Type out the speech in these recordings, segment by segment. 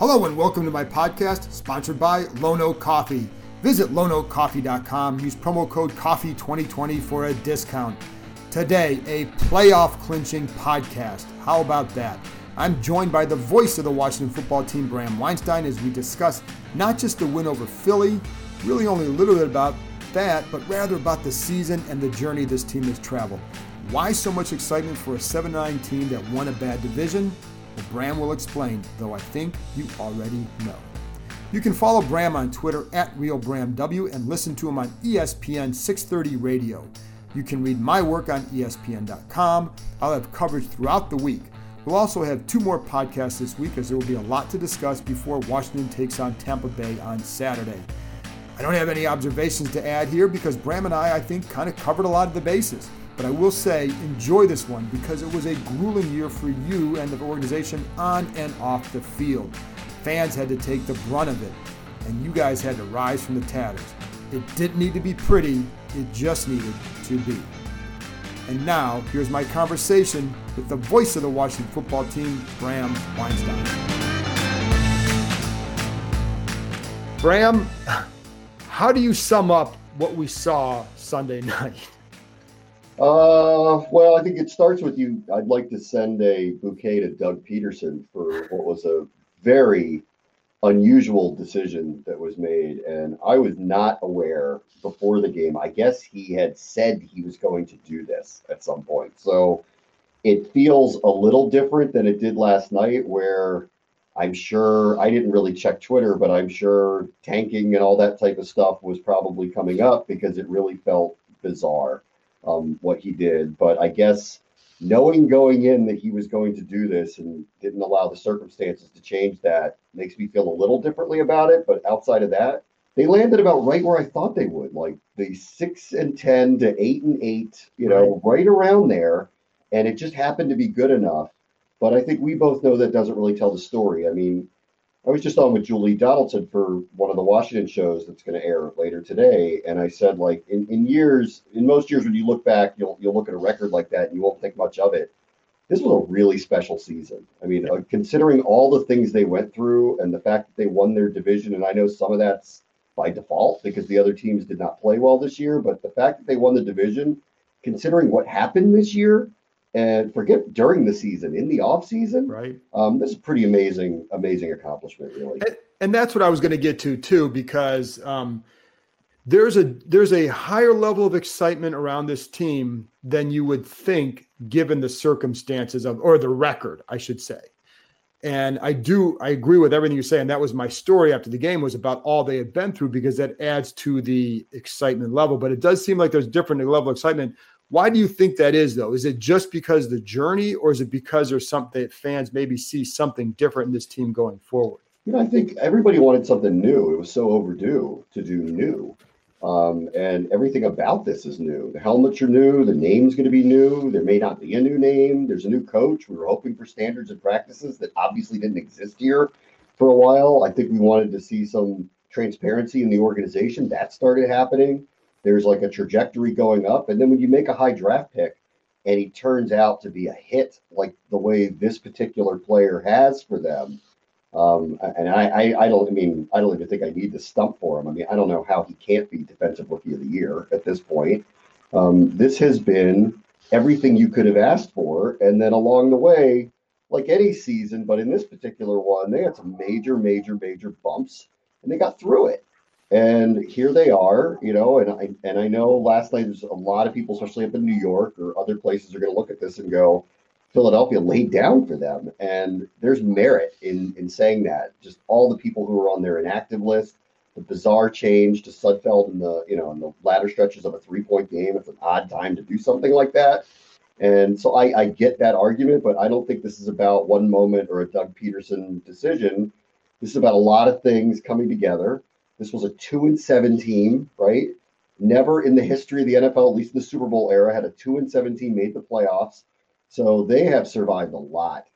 Hello and welcome to my podcast, sponsored by Lono Coffee. Visit lonocoffee.com, use promo code COFFEE2020 for a discount. Today, a playoff clinching podcast. How about that? I'm joined by the voice of the Washington football team, Bram Weinstein, as we discuss not just the win over Philly, really only a little bit about that, but rather about the season and the journey this team has traveled. Why so much excitement for a 7 9 team that won a bad division? Bram will explain, though I think you already know. You can follow Bram on Twitter at RealBramW and listen to him on ESPN 630 Radio. You can read my work on ESPN.com. I'll have coverage throughout the week. We'll also have two more podcasts this week as there will be a lot to discuss before Washington takes on Tampa Bay on Saturday. I don't have any observations to add here because Bram and I, I think, kind of covered a lot of the bases. But I will say, enjoy this one because it was a grueling year for you and the organization on and off the field. Fans had to take the brunt of it, and you guys had to rise from the tatters. It didn't need to be pretty, it just needed to be. And now, here's my conversation with the voice of the Washington football team, Bram Weinstein. Bram, how do you sum up what we saw Sunday night? Uh, well, I think it starts with you. I'd like to send a bouquet to Doug Pederson for what was a very unusual decision that was made. And I was not aware before the game. I guess he had said he was going to do this at some point. So it feels a little different than it did last night, where I'm sure I didn't really check Twitter, but I'm sure tanking and all that type of stuff was probably coming up because it really felt bizarre um, what he did. But I guess knowing going in that he was going to do this and didn't allow the circumstances to change that makes me feel a little differently about it. But outside of that, they landed about right where I thought they would, like the six and ten to eight and eight, you know, right, around there. And it just happened to be good enough. But I think we both know that doesn't really tell the story. I mean, I was just on with Julie Donaldson for one of the Washington shows that's going to air later today, and I said like in, in years, in most years when you look back, you'll you'll look at a record like that and you won't think much of it. This was a really special season. I mean, uh, considering all the things they went through and the fact that they won their division, and I know some of that's by default because the other teams did not play well this year, but the fact that they won the division, considering what happened this year, and forget during the season in the off season, Right. um, this is a pretty amazing, amazing accomplishment, really. And, and that's what I was going to get to too, because um, there's a there's a higher level of excitement around this team than you would think, given the circumstances of or the record, I should say. And I do I agree with everything you say, and that was my story after the game was about all they had been through because that adds to the excitement level. But it does seem like there's different level of excitement. Why do you think that is, though? Is it just because the journey, or is it because there's something that fans maybe see something different in this team going forward? You know, I think everybody wanted something new. It was so overdue to do new. Um, and everything about this is new. The helmets are new. The name's going to be new. There may not be a new name. There's a new coach. We were hoping for standards and practices that obviously didn't exist here for a while. I think we wanted to see some transparency in the organization. That started happening. There's like a trajectory going up. And then when you make a high draft pick and he turns out to be a hit like the way this particular player has for them, um, and I, I, I don't, I mean, I don't even think I need to stump for him. I mean, I don't know how he can't be defensive rookie of the year at this point. Um, this has been everything you could have asked for. And then along the way, like any season, but in this particular one, they had some major, major, major bumps and they got through it. And here they are, you know, and I and I know last night there's a lot of people, especially up in New York or other places, are going to look at this and go, Philadelphia laid down for them. And there's merit in in saying that. Just all the people who are on their inactive list, the bizarre change to Sudfeld in the you know in the latter stretches of a three point game. It's an odd time to do something like that. And so I, I get that argument, but I don't think this is about one moment or a Doug Pederson decision. This is about a lot of things coming together. This was a two and seven team, right? Never in the history of the NFL, at least in the Super Bowl era, had a two and seven team made the playoffs. So they have survived a lot.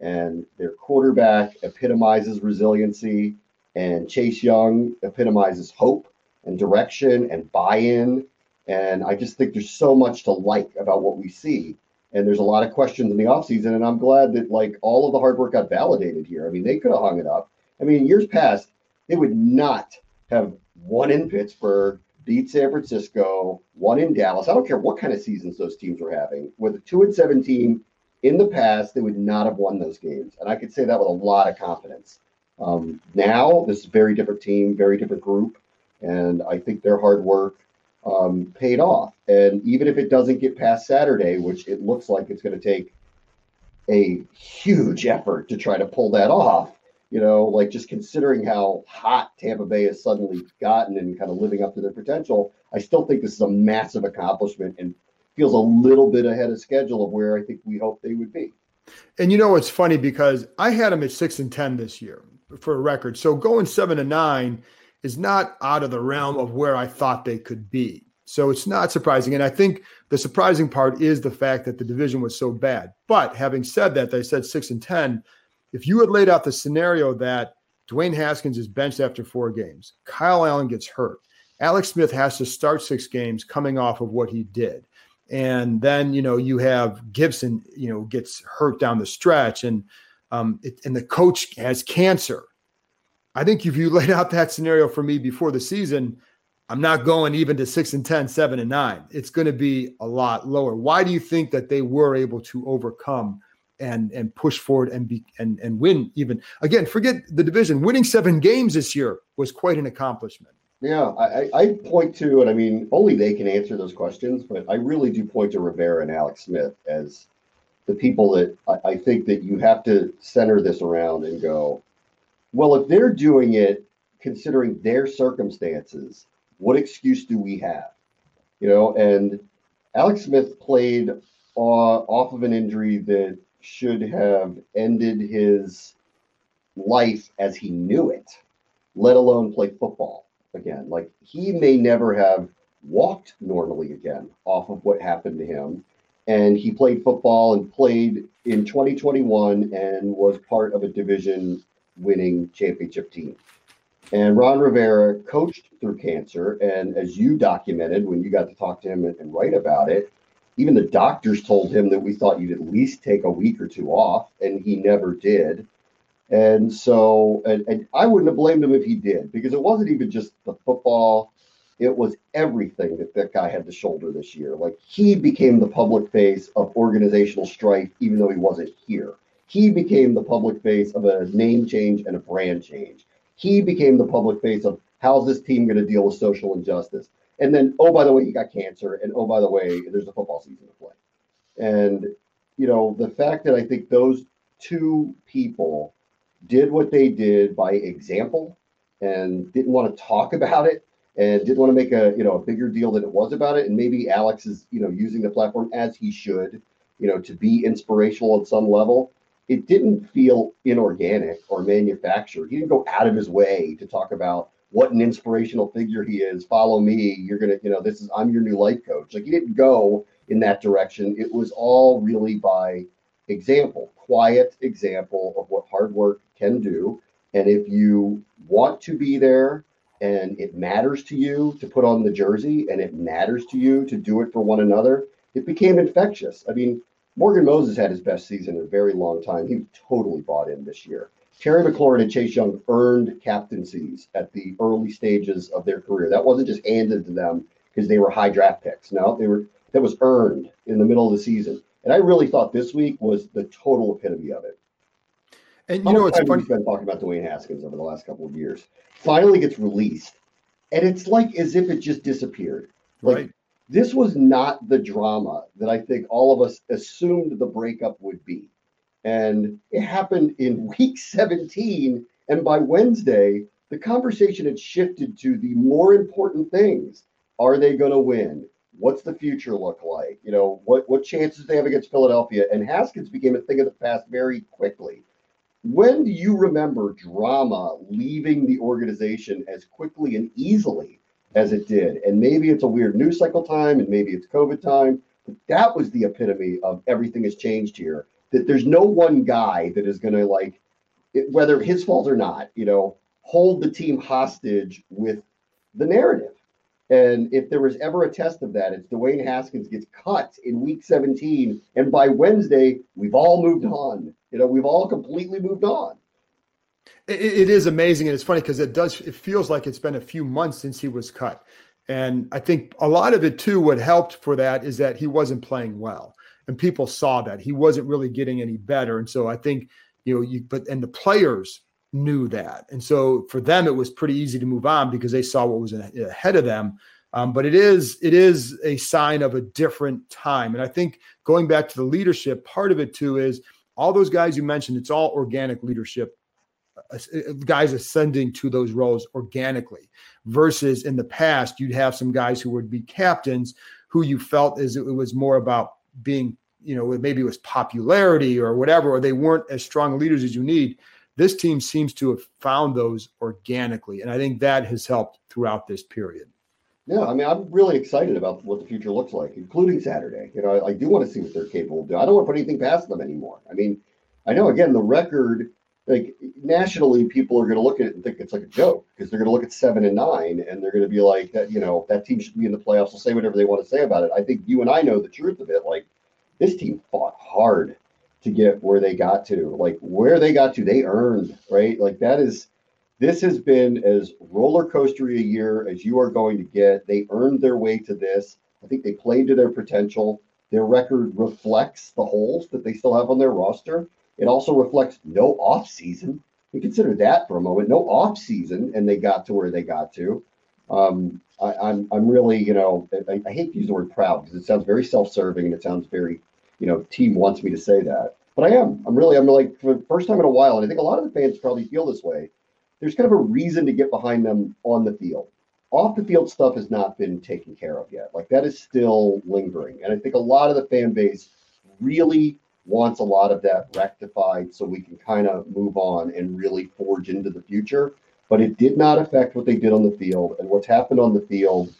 And their quarterback epitomizes resiliency, and Chase Young epitomizes hope and direction and buy in and I just think there's so much to like about what we see. And there's a lot of questions in the offseason. And I'm glad that like all of the hard work got validated here. I mean, they could have hung it up. I mean, years past, they would not have won in Pittsburgh, beat San Francisco, won in Dallas. I don't care what kind of seasons those teams were having. With a two and seven team in the past, they would not have won those games. And I could say that with a lot of confidence. Um, now, this is a very different team, very different group. And I think their hard work um, paid off. And even if it doesn't get past Saturday, which it looks like it's going to take a huge effort to try to pull that off, you know, like just considering how hot Tampa Bay has suddenly gotten and kind of living up to their potential, I still think this is a massive accomplishment and feels a little bit ahead of schedule of where I think we hoped they would be. And you know, it's funny because I had them at six and 10 this year for a record. So going seven and nine, is not out of the realm of where I thought they could be. So it's not surprising. And I think the surprising part is the fact that the division was so bad. But having said that, they said six and 10. If you had laid out the scenario that Dwayne Haskins is benched after four games, Kyle Allen gets hurt, Alex Smith has to start six games coming off of what he did. And then, you know, you have Gibson, you know, gets hurt down the stretch and, um, it, and the coach has cancer I think if you laid out that scenario for me before the season, I'm not going even to six and 10, seven and nine. It's going to be a lot lower. Why do you think that they were able to overcome and and push forward and be and and win even again? Forget the division. Winning seven games this year was quite an accomplishment. Yeah, I, I point to, and I mean, only they can answer those questions, but I really do point to Rivera and Alex Smith as the people that I, I think that you have to center this around and go, well, if they're doing it considering their circumstances, what excuse do we have? You know, and Alex Smith played uh, off of an injury that should have ended his life as he knew it, let alone play football again. Like he may never have walked normally again off of what happened to him. And he played football and played in 2021 and was part of a division winning championship team. And Ron Rivera coached through cancer. And as you documented when you got to talk to him and, write about it, even the doctors told him that we thought you'd at least take a week or two off, and he never did. And so, and, and I wouldn't have blamed him if he did, because it wasn't even just the football, it was everything that that guy had to shoulder this year. Like he became the public face of organizational strife, even though he wasn't here. He became the public face of a name change and a brand change. He became the public face of how's this team going to deal with social injustice. And then, oh, by the way, he got cancer. And oh, by the way, there's a football season to play. And, you know, the fact that I think those two people did what they did by example and didn't want to talk about it and didn't want to make a you know a bigger deal than it was about it and maybe alex is you know using the platform as he should you know to be inspirational at some level it didn't feel inorganic or manufactured. He didn't go out of his way to talk about what an inspirational figure he is. Follow me. You're gonna, you know, this is I'm your new life coach. Like he didn't go in that direction. It was all really by example, quiet example of what hard work can do. And if you want to be there and it matters to you to put on the jersey and it matters to you to do it for one another, it became infectious. I mean, Morgan Moses had his best season in a very long time. He totally bought in this year. Terry McLaurin and Chase Young earned captaincies at the early stages of their career. That wasn't just handed to them because they were high draft picks. No, they were that was earned in the middle of the season. And I really thought this week was the total epitome of it. And you know, it's funny. We've been talking about Dwayne Haskins over the last couple of years. Finally gets released, and it's like as if it just disappeared. Like right this was not the drama that I think all of us assumed the breakup would be. And it happened in week 17. And by Wednesday, the conversation had shifted to the more important things. Are they going to win? What's the future look like? You know, what, what chances they have against Philadelphia? And Haskins became a thing of the past very quickly. When do you remember drama leaving the organization as quickly and easily as it did? And maybe it's a weird news cycle time and maybe it's COVID time, but that was the epitome of everything has changed here. That there's no one guy that is going to like, it, whether his fault or not, you know, hold the team hostage with the narrative. And if there was ever a test of that, it's Dwayne Haskins gets cut in week 17. And by Wednesday, we've all moved on. You know, we've all completely moved on. It, it is amazing. And it's funny because it does, it feels like it's been a few months since he was cut. And I think a lot of it too, what helped for that is that he wasn't playing well. And people saw that he wasn't really getting any better. And so I think, you know, you, but, and the players knew that. And so for them, it was pretty easy to move on because they saw what was ahead of them. Um, but it is it is a sign of a different time. And I think going back to the leadership, part of it too is all those guys you mentioned. It's all organic leadership, uh, uh, guys ascending to those roles organically. Versus in the past, you'd have some guys who would be captains who you felt as it was more about being, you know, maybe it was popularity or whatever, or they weren't as strong leaders as you need this team seems to have found those organically. And I think that has helped throughout this period. Yeah, I mean, I'm really excited about what the future looks like, including Saturday. You know, I, I do want to see what they're capable of doing. I don't want to put anything past them anymore. I mean, I know again the record, like nationally, people are going to look at it and think it's like a joke because they're going to look at seven and nine and they're going to be like that. You know, that team should be in the playoffs. They'll say whatever they want to say about it. I think you and I know the truth of it. Like this team fought hard to get where they got to. Like where they got to, they earned, right? Like that is this has been as roller coastery a year as you are going to get. They earned their way to this. I think they played to their potential. Their record reflects the holes that they still have on their roster. It also reflects no off season. We consider that for a moment. No off season, and they got to where they got to. Um, I, am I'm, I'm really, you know, I, I hate to use the word proud because it sounds very self-serving and it sounds very you know, team wants me to say that. But I am. I'm really, I'm like, for the first time in a while, and I think a lot of the fans probably feel this way. There's kind of a reason to get behind them on the field. Off the field stuff has not been taken care of yet. Like that is still lingering. And I think a lot of the fan base really wants a lot of that rectified so we can kind of move on and really forge into the future. But it did not affect what they did on the field. And what's happened on the field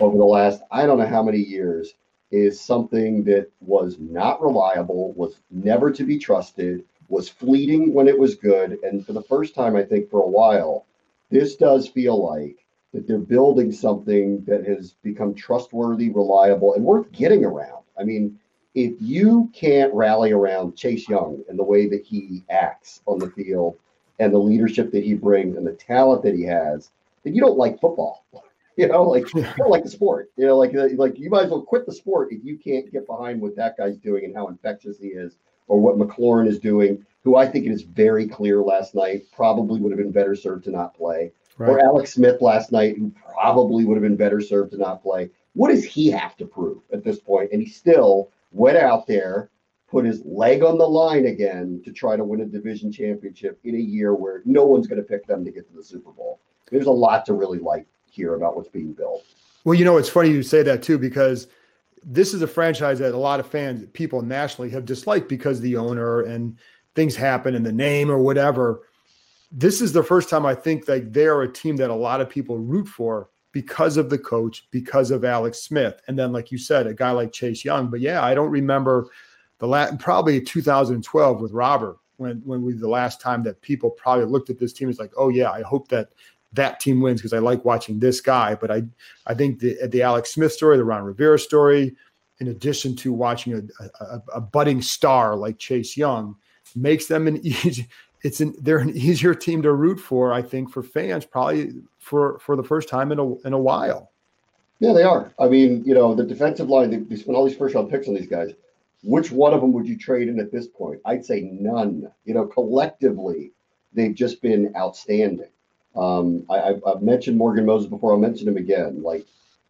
over the last, I don't know how many years, is something that was not reliable, was never to be trusted, was fleeting when it was good. And for the first time, I think for a while, this does feel like that they're building something that has become trustworthy, reliable, and worth getting around. I mean, if you can't rally around Chase Young and the way that he acts on the field and the leadership that he brings and the talent that he has, then you don't like football. You know, like you don't like the sport. You know, like like you might as well quit the sport if you can't get behind what that guy's doing and how infectious he is, or what McLaurin is doing, who I think it is very clear last night probably would have been better served to not play. Right. Or Alex Smith last night, who probably would have been better served to not play. What does he have to prove at this point? And he still went out there, put his leg on the line again to try to win a division championship in a year where no one's going to pick them to get to the Super Bowl. There's a lot to really like here about what's being built. Well, you know, it's funny you say that too, because this is a franchise that a lot of fans, people nationally have disliked because the owner and things happen and the name or whatever. This is the first time I think that they are a team that a lot of people root for because of the coach, because of Alex Smith. And then, like you said, a guy like Chase Young. But yeah, I don't remember the last, probably 2012 with Robert when, when we, the last time that people probably looked at this team is like, oh yeah, I hope that that team wins because I like watching this guy. But I I think the the Alex Smith story, the Ron Rivera story, in addition to watching a, a, a budding star like Chase Young, makes them an easy. It's an they're an easier team to root for. I think for fans probably for for the first time in a in a while. Yeah, they are. I mean, you know, the defensive line. They, they spent all these first round picks on these guys. Which one of them would you trade in at this point? I'd say none. You know, collectively, they've just been outstanding. Um, I, have mentioned Morgan Moses before. I'll mention him again. Like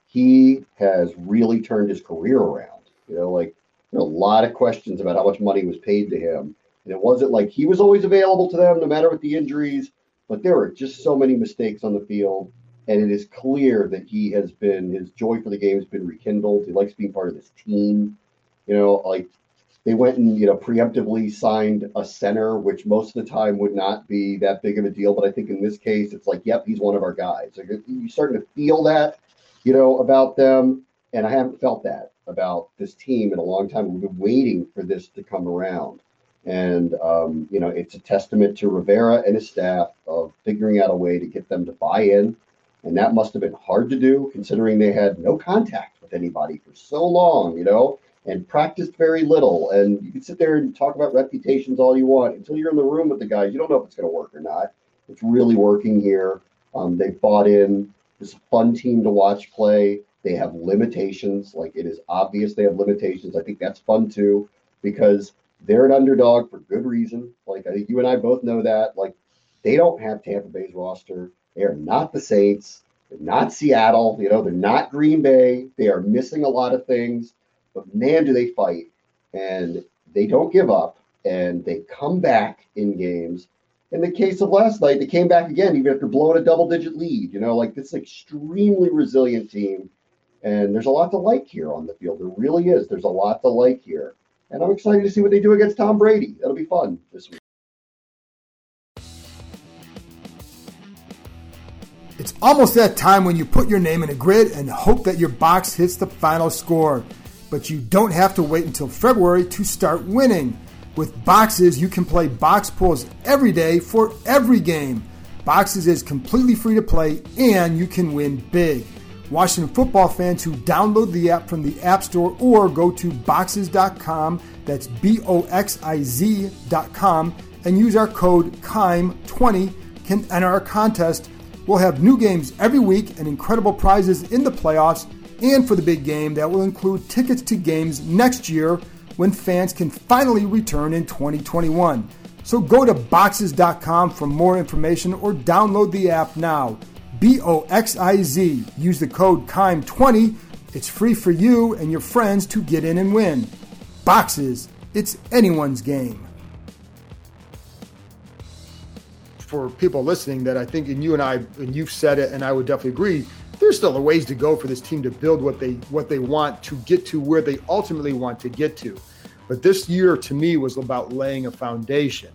he has really turned his career around. You know, like a lot of questions about how much money was paid to him. And it wasn't like he was always available to them no matter what the injuries, but there were just so many mistakes on the field. And it is clear that he has been, his joy for the game has been rekindled. He likes being part of this team. You know, like they went and, you know, preemptively signed a center, which most of the time would not be that big of a deal. But I think in this case, it's like, yep, he's one of our guys. Like you're starting to feel that, you know, about them. And I haven't felt that about this team in a long time. We've been waiting for this to come around. And, um, you know, it's a testament to Rivera and his staff of figuring out a way to get them to buy in. And that must have been hard to do considering they had no contact with anybody for so long, you know, and practiced very little. And you can sit there and talk about reputations all you want until you're in the room with the guys. You don't know if it's going to work or not. It's really working here. Um, they've bought in. It's a fun team to watch play. They have limitations. Like it is obvious they have limitations. I think that's fun too because they're an underdog for good reason. Like I think you and I both know that. Like they don't have Tampa Bay's roster. They are not the Saints. They're not Seattle. You know, they're not Green Bay. They are missing a lot of things. But man, do they fight. And they don't give up. And they come back in games. In the case of last night, they came back again, even after blowing a double digit lead. You know, like this extremely resilient team. And there's a lot to like here on the field. There really is. There's a lot to like here. And I'm excited to see what they do against Tom Brady. That'll be fun this week. It's almost that time when you put your name in a grid and hope that your box hits the final score. But you don't have to wait until February to start winning. With Boxiz, you can play box pools every day for every game. Boxiz is completely free to play and you can win big. Washington football fans who download the app from the App Store or go to boxiz.com, that's B O X I Z.com, and use our code KEIM20 can enter our contest. We'll have new games every week and incredible prizes in the playoffs and for the big game that will include tickets to games next year when fans can finally return in 2021. So go to boxiz.com for more information or download the app now. B O X I Z. Use the code KEIM20. It's free for you and your friends to get in and win. Boxiz, it's anyone's game. For people listening, that I think, and you and I, and you've said it, and I would definitely agree. There's still a ways to go for this team to build what they what they want to get to where they ultimately want to get to. But this year, to me, was about laying a foundation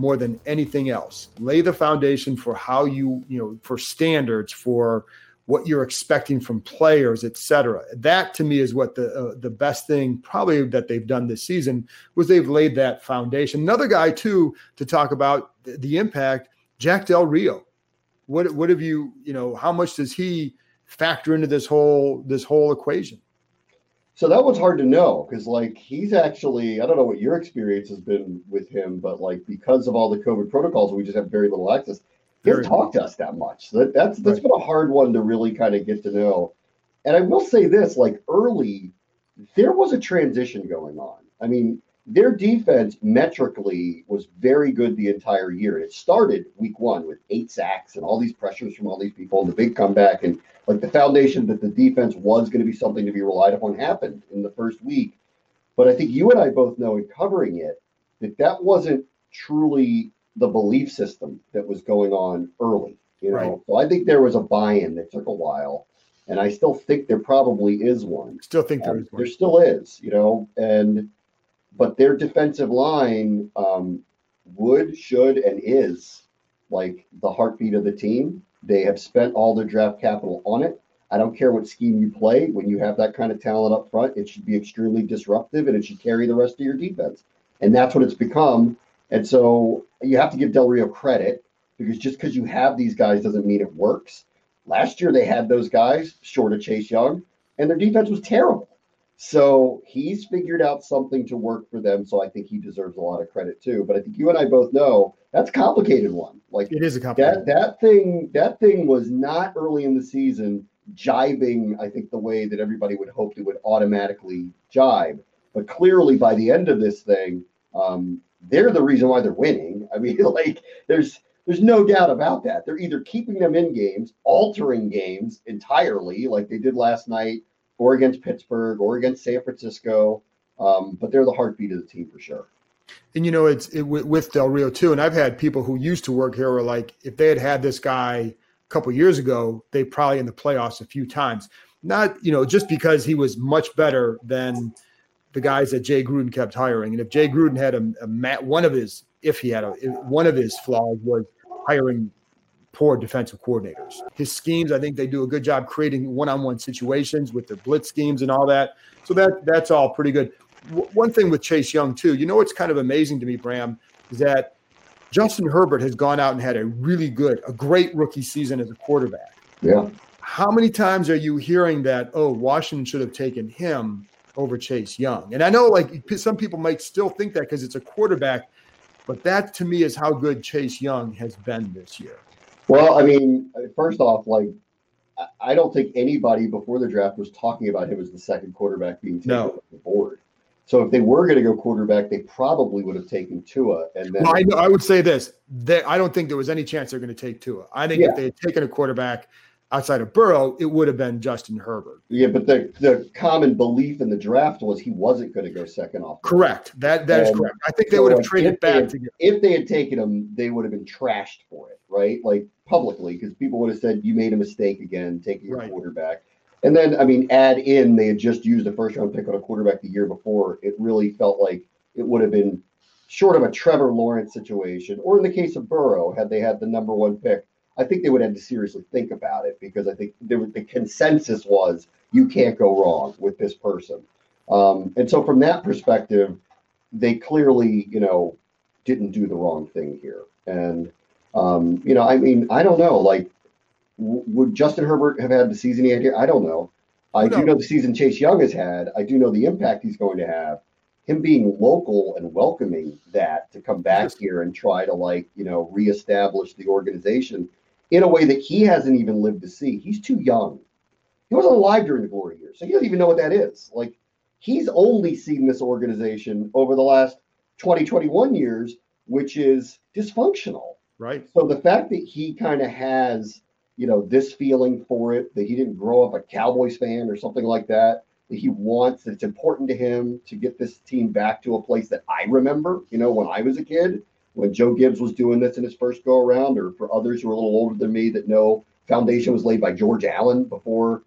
more than anything else. Lay the foundation for how you, you know, for standards, for what you're expecting from players, et cetera. That to me is what the uh, the best thing probably that they've done this season was they've laid that foundation. Another guy too to talk about the, the impact, Jack Del Rio. What what have you, you know, how much does he factor into this whole this whole equation? So that one's hard to know because, like, he's actually, I don't know what your experience has been with him, but like, because of all the COVID protocols, we just have very little access. He hasn't talked to us that much. So that, that's that's Right. been a hard one to really kind of get to know. And I will say this: like early, there was a transition going on. I mean, their defense metrically was very good the entire year. It started week one with eight sacks and all these pressures from all these people and the big comeback and like the foundation that the defense was going to be something to be relied upon happened in the first week. But I think you and I both know in covering it that that wasn't truly the belief system that was going on early. You know, Right. so I think there was a buy-in that took a while, and I still think there probably is one. Still think there Um, is one. there still is, you know, and but their defensive line um, would, should, and is like the heartbeat of the team. They have spent all their draft capital on it. I don't care what scheme you play. When you have that kind of talent up front, it should be extremely disruptive and it should carry the rest of your defense. And that's what it's become. And so you have to give Del Rio credit because just because you have these guys doesn't mean it works. Last year they had those guys short of Chase Young, and their defense was terrible. So he's figured out something to work for them. So I think he deserves a lot of credit too. But I think you and I both know that's a complicated one. Like It is a complicated. that that thing that thing was not early in the season jibing. I think the way that everybody would hope it would automatically jibe. But clearly by the end of this thing, um, they're the reason why they're winning. I mean, like there's There's no doubt about that. They're either keeping them in games, altering games entirely, like they did last night, or against Pittsburgh, or against San Francisco. Um, but they're the heartbeat of the team for sure. And you know, it's it, with Del Rio too. And I've had people who used to work here were like, if they had had this guy a couple years ago, they probably in the playoffs a few times. Not you know just because he was much better than the guys that Jay Gruden kept hiring. And if Jay Gruden had a, a one of his, if he had a, one of his flaws was hiring poor defensive coordinators. His schemes, I think they do a good job creating one-on-one situations with the blitz schemes and all that. So that that's all pretty good one thing with Chase Young too, you know what's kind of amazing to me, Bram, is that Justin Herbert has gone out and had a really good, a great rookie season as a quarterback. Yeah. How many times are you hearing that? Oh, Washington should have taken him over Chase Young. And I know like some people might still think that because it's a quarterback, but that to me is how good Chase Young has been this year. Well, I mean, first off, like I don't think anybody before the draft was talking about him as the second quarterback being taken no. off the board. So if they were going to go quarterback, they probably would have taken Tua. And then well, I, I, would say this: they, I don't think there was any chance they're going to take Tua. I think yeah. if they had taken a quarterback outside of Burrow, it would have been Justin Herbert. Yeah, but the the common belief in the draft was he wasn't going to go second off. Correct. That that is correct. I think they so would have traded back had, to get. If they had taken him, they would have been trashed for it, right? Like publicly, because people would have said you made a mistake again taking your right. quarterback. And then, I mean, add in they had just used a first round pick on a quarterback the year before. It really felt like it would have been short of a Trevor Lawrence situation, or in the case of Burrow, had they had the number one pick, I think they would have to seriously think about it because I think there, the consensus was you can't go wrong with this person. Um, and so, from that perspective, they clearly, you know, didn't do the wrong thing here. And, um, you know, I mean, I don't know. Like, would Justin Herbert have had the season he had here? I don't know. I do know the season Chase Young has had. I do know the impact he's going to have. Him being local and welcoming that to come back here and try to like you know reestablish the organization in a way that he hasn't even lived to see. He's too young. He wasn't alive during the glory years, so he doesn't even know what that is. Like he's only seen this organization over the last 20, 21 years, which is dysfunctional. Right. So the fact that he kind of has you know, this feeling for it, that he didn't grow up a Cowboys fan or something like that, that he wants, that it's important to him to get this team back to a place that I remember, you know, when I was a kid, when Joe Gibbs was doing this in his first go around, or for others who are a little older than me that know foundation was laid by George Allen before,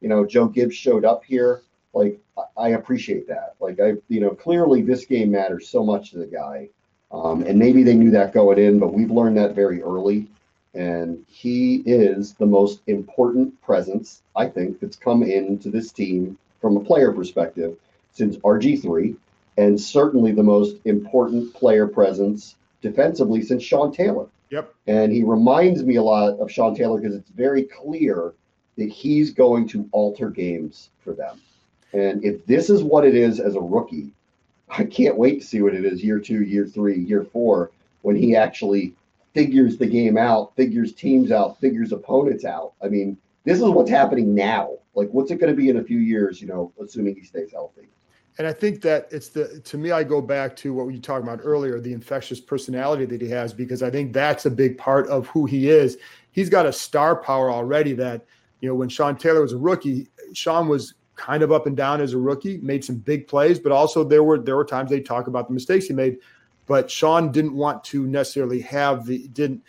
you know, Joe Gibbs showed up here. Like, I appreciate that. Like, I, you know, clearly this game matters so much to the guy. Um, and maybe they knew that going in, but we've learned that very early. And he is the most important presence, I think, that's come into this team from a player perspective since RG3, and certainly the most important player presence defensively since Sean Taylor. Yep. And he reminds me a lot of Sean Taylor because it's very clear that he's going to alter games for them. And if this is what it is as a rookie, I can't wait to see what it is year two, year three, year four, when he actually figures the game out, figures teams out, figures opponents out. I mean, this is what's happening now. Like, what's it going to be in a few years? You know, assuming he stays healthy. And I think that it's the to me, I go back to what we talked about earlier, the infectious personality that he has, because I think that's a big part of who he is. He's got a star power already that, you know, when Sean Taylor was a rookie, Sean was kind of up and down as a rookie, made some big plays, but also there were there were times they talk about the mistakes he made. But Sean didn't want to necessarily have the didn't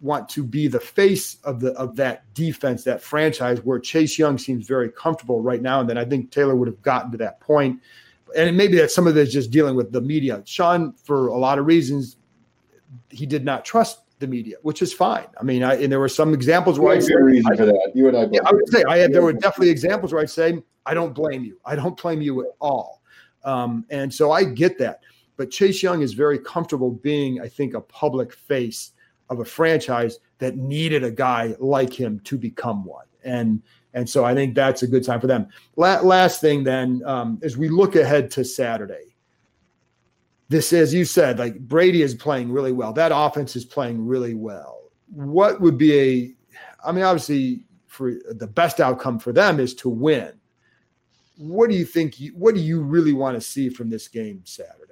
want to be the face of the of that defense, that franchise where Chase Young seems very comfortable right now. And then I think Taylor would have gotten to that point. And maybe that some of it is just dealing with the media. Sean, for a lot of reasons, he did not trust the media, which is fine. I mean, I, and there were some examples where I said, reason I, for that. You and I, yeah, I would say I had. There were definitely examples where I'd say, I don't blame you. I don't blame you at all. Um, and so I get that. But Chase Young is very comfortable being, I think, a public face of a franchise that needed a guy like him to become one. And and so I think that's a good time for them. La- last thing then, um, as we look ahead to Saturday, this, as you said, like Brady is playing really well. That offense is playing really well. What would be a, I mean, obviously, for the best outcome for them is to win. What do you think? You, what do you really want to see from this game Saturday?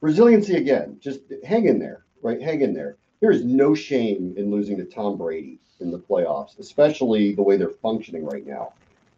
resiliency again. Just hang in there, right? Hang in there. there is no shame in losing to Tom Brady in the playoffs, especially the way they're functioning right now.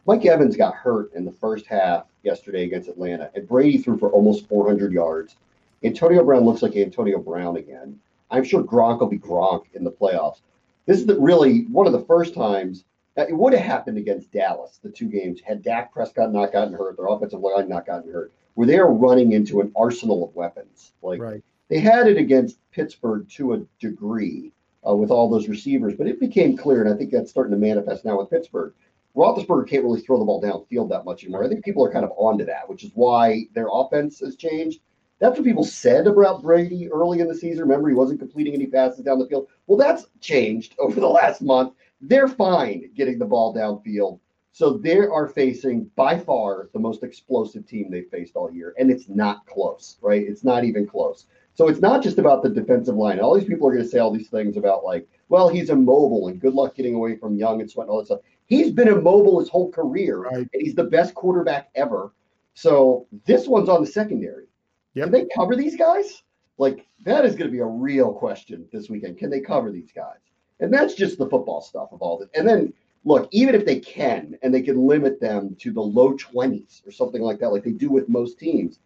Mike Evans got hurt in the first half yesterday against Atlanta, and Brady threw for almost 400 yards. Antonio Brown looks like Antonio Brown again. I'm sure Gronk will be Gronk in the playoffs. This is the, really one of the first times that it would have happened against Dallas, the two games, had Dak Prescott not gotten hurt, their offensive line not gotten hurt, where they are running into an arsenal of weapons. Like Right. they had it against Pittsburgh to a degree uh, with all those receivers, but it became clear, and I think that's starting to manifest now with Pittsburgh. Roethlisberger can't really throw the ball downfield that much anymore. I think people are kind of onto that, which is why their offense has changed. That's what people said about Brady early in the season. Remember, he wasn't completing any passes down the field. Well, that's changed over the last month. They're fine getting the ball downfield. So they are facing by far the most explosive team they've faced all year, and it's not close, right? It's not even close. So it's not just about the defensive line. All these people are going to say all these things about like, well, he's immobile and good luck getting away from Young and Sweat and all that stuff. He's been immobile his whole career, Right. and he's the best quarterback ever. So this one's on the secondary. Yep. Can they cover these guys? Like that is going to be a real question this weekend. Can they cover these guys? And that's just the football stuff of all this. And then look, even if they can and they can limit them to the low 20s or something like that, like they do with most teams,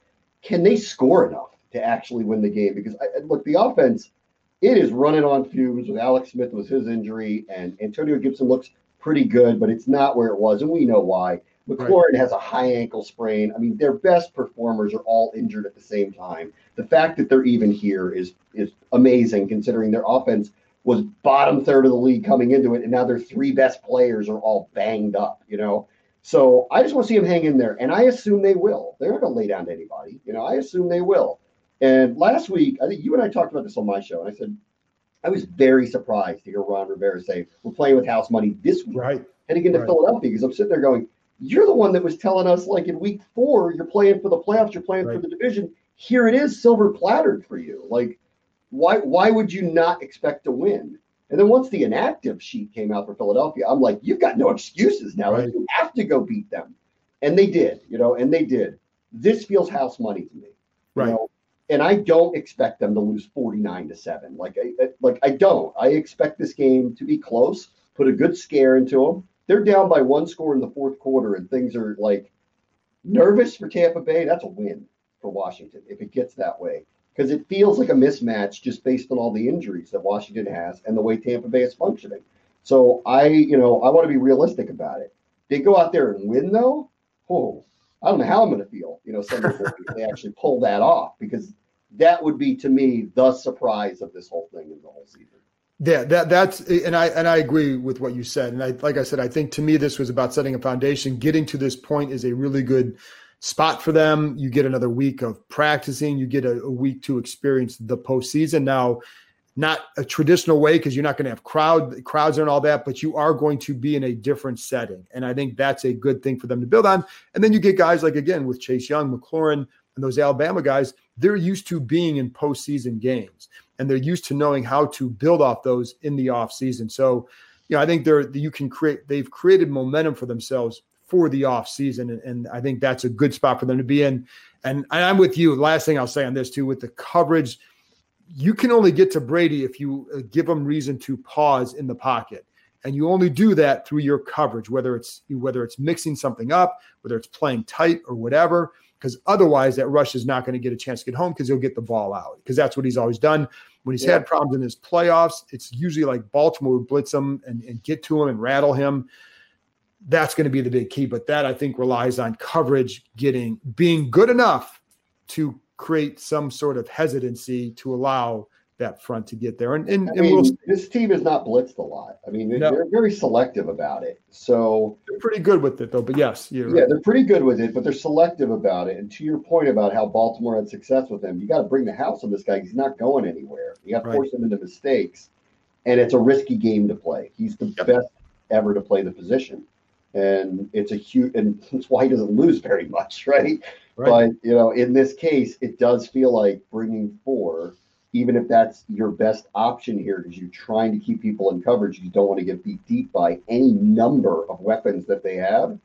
can they score enough to actually win the game? Because I, look, the offense, it is running on fumes with Alex Smith with his injury, and Antonio Gibson looks pretty good, but it's not where it was, and we know why. McLaurin has a high ankle sprain. I mean, their best performers are all injured at the same time. The fact that they're even here is is amazing, considering their offense was bottom third of the league coming into it, and now their three best players are all banged up. You know, so I just want to see them hang in there, and I assume they will. They're not going to lay down to anybody. You know, I assume they will. And last week, I think you and I talked about this on my show, and I said I was very surprised to hear Ron Rivera say we're playing with house money this week Right. heading into Right. Philadelphia because I'm sitting there going, you're the one that was telling us like in week four, you're playing for the playoffs, you're playing for the division. Here it is, silver plattered for you. Like, why why would you not expect to win? And then once the inactive sheet came out for Philadelphia, I'm like, you've got no excuses now. Right. you have to go beat them. And they did, you know, and they did. This feels house money to me. you Right. know? And I don't expect them to lose 49 to 7. Like I like I don't. I expect this game to be close, put a good scare into them. They're down by one score in the fourth quarter and things are like nervous for Tampa Bay. That's a win for Washington if it gets that way. Because it feels like a mismatch just based on all the injuries that Washington has and the way Tampa Bay is functioning. So I, you know, I want to be realistic about it. They go out there and win though. Oh, I don't know how I'm going to feel, you know, Sunday morning they actually pull that off because that would be to me the surprise of this whole thing in the whole season. Yeah, that that's and I and I agree with what you said. And I like I said, I think to me this was about setting a foundation. Getting to this point is a really good spot for them. You get another week of practicing. You get a, a week to experience the postseason. Now, not a traditional way because you're not going to have crowd crowds and all that, but you are going to be in a different setting. And I think that's a good thing for them to build on. And then you get guys like again with Chase Young, McLaurin, and those Alabama guys. They're used to being in postseason games and they're used to knowing how to build off those in the off season. So, you know, I think they're you can create they've created momentum for themselves for the off season, and, and I think that's a good spot for them to be in. And I'm with you. Last thing I'll say on this too, with the coverage, you can only get to Brady if you uh, give him reason to pause in the pocket. And you only do that through your coverage, whether it's whether it's mixing something up, whether it's playing tight or whatever because otherwise that rush is not going to get a chance to get home because he'll get the ball out because that's what he's always done. When he's Yeah. had problems in his playoffs, it's usually like Baltimore would blitz him and, and get to him and rattle him. That's going to be the big key. But that I think relies on coverage getting being good enough to create some sort of hesitancy to allow that front to get there. And and, and we'll this team is not blitzed a lot. I mean, No. they're very selective about it. So they're pretty good with it though. But yes, you're Yeah, right. they're pretty good with it, but they're selective about it. And to your point about how Baltimore had success with him, you got to bring the house on this guy. He's not going anywhere. You got to Right. force him into mistakes, and it's a risky game to play. He's the Yep. best ever to play the position, and it's a huge, and that's why he doesn't lose very much, right? Right. But you know, in this case, it does feel like bringing four, even if that's your best option here, because you're trying to keep people in coverage. You don't want to get beat deep by any number of weapons that they have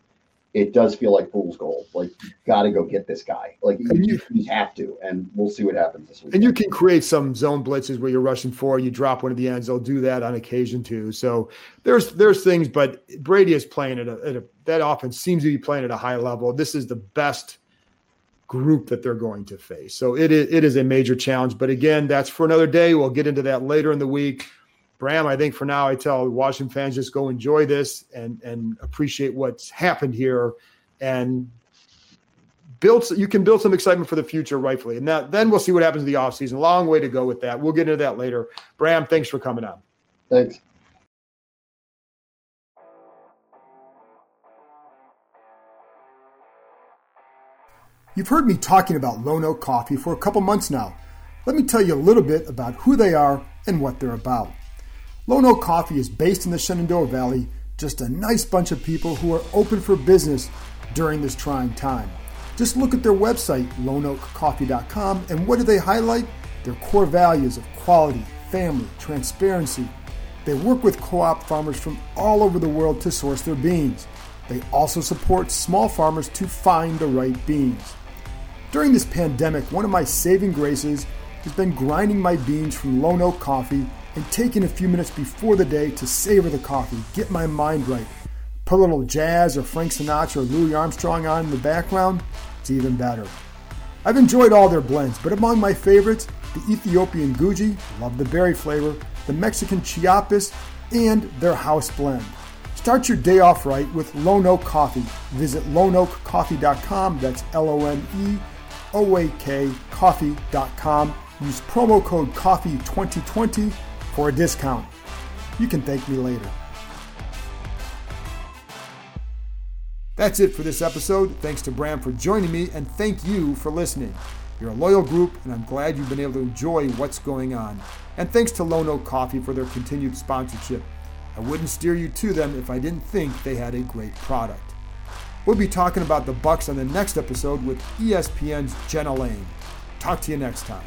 it does feel like fool's gold. Like you got to go get this guy. Like you, you- you have to, and we'll see what happens this week. And you can create some zone blitzes where you're rushing four, you drop one of the ends. They'll do that on occasion too. So there's there's things, but Brady is playing at a, at a that offense seems to be playing at a high level. This is the best group that they're going to face. So it is it is a major challenge. But again, that's for another day. We'll get into that later in the week. Bram, I think for now I tell Washington fans just go enjoy this and and appreciate what's happened here and build you can build some excitement for the future rightfully and that then we'll see what happens in the offseason long way to go with that we'll get into that later bram thanks for coming on Thanks. You've heard me talking about Lone Oak coffee for a couple months now let me tell you a little bit about who they are and what they're about Lone Oak coffee is based in the shenandoah valley just a nice bunch of people who are open for business during this trying time just look at their website, loneoakcoffee.com, and what do they highlight? Their core values of quality, family, transparency. They work with co op farmers from all over the world to source their beans. They also support small farmers to find the right beans. During this pandemic, one of my saving graces has been grinding my beans from Lone Oak Coffee and taking a few minutes before the day to savor the coffee, get my mind right. Put a little jazz or Frank Sinatra or Louis Armstrong on in the background, it's even better. I've enjoyed all their blends, but among my favorites, the Ethiopian Guji, love the berry flavor, the Mexican Chiapas, and their house blend. Start your day off right with Lone Oak Coffee. Visit loneoakcoffee.com, that's L O N E O A K coffee.com. Use promo code COFFEE2020 for a discount. You can thank me later. That's it for this episode. Thanks to Bram for joining me, and thank you for listening. You're a loyal group, and I'm glad you've been able to enjoy what's going on. And thanks to Lone Oak Coffee for their continued sponsorship. I wouldn't steer you to them if I didn't think they had a great product. We'll be talking about the Bucks on the next episode with ESPN's Jenna Lane. Talk to you next time.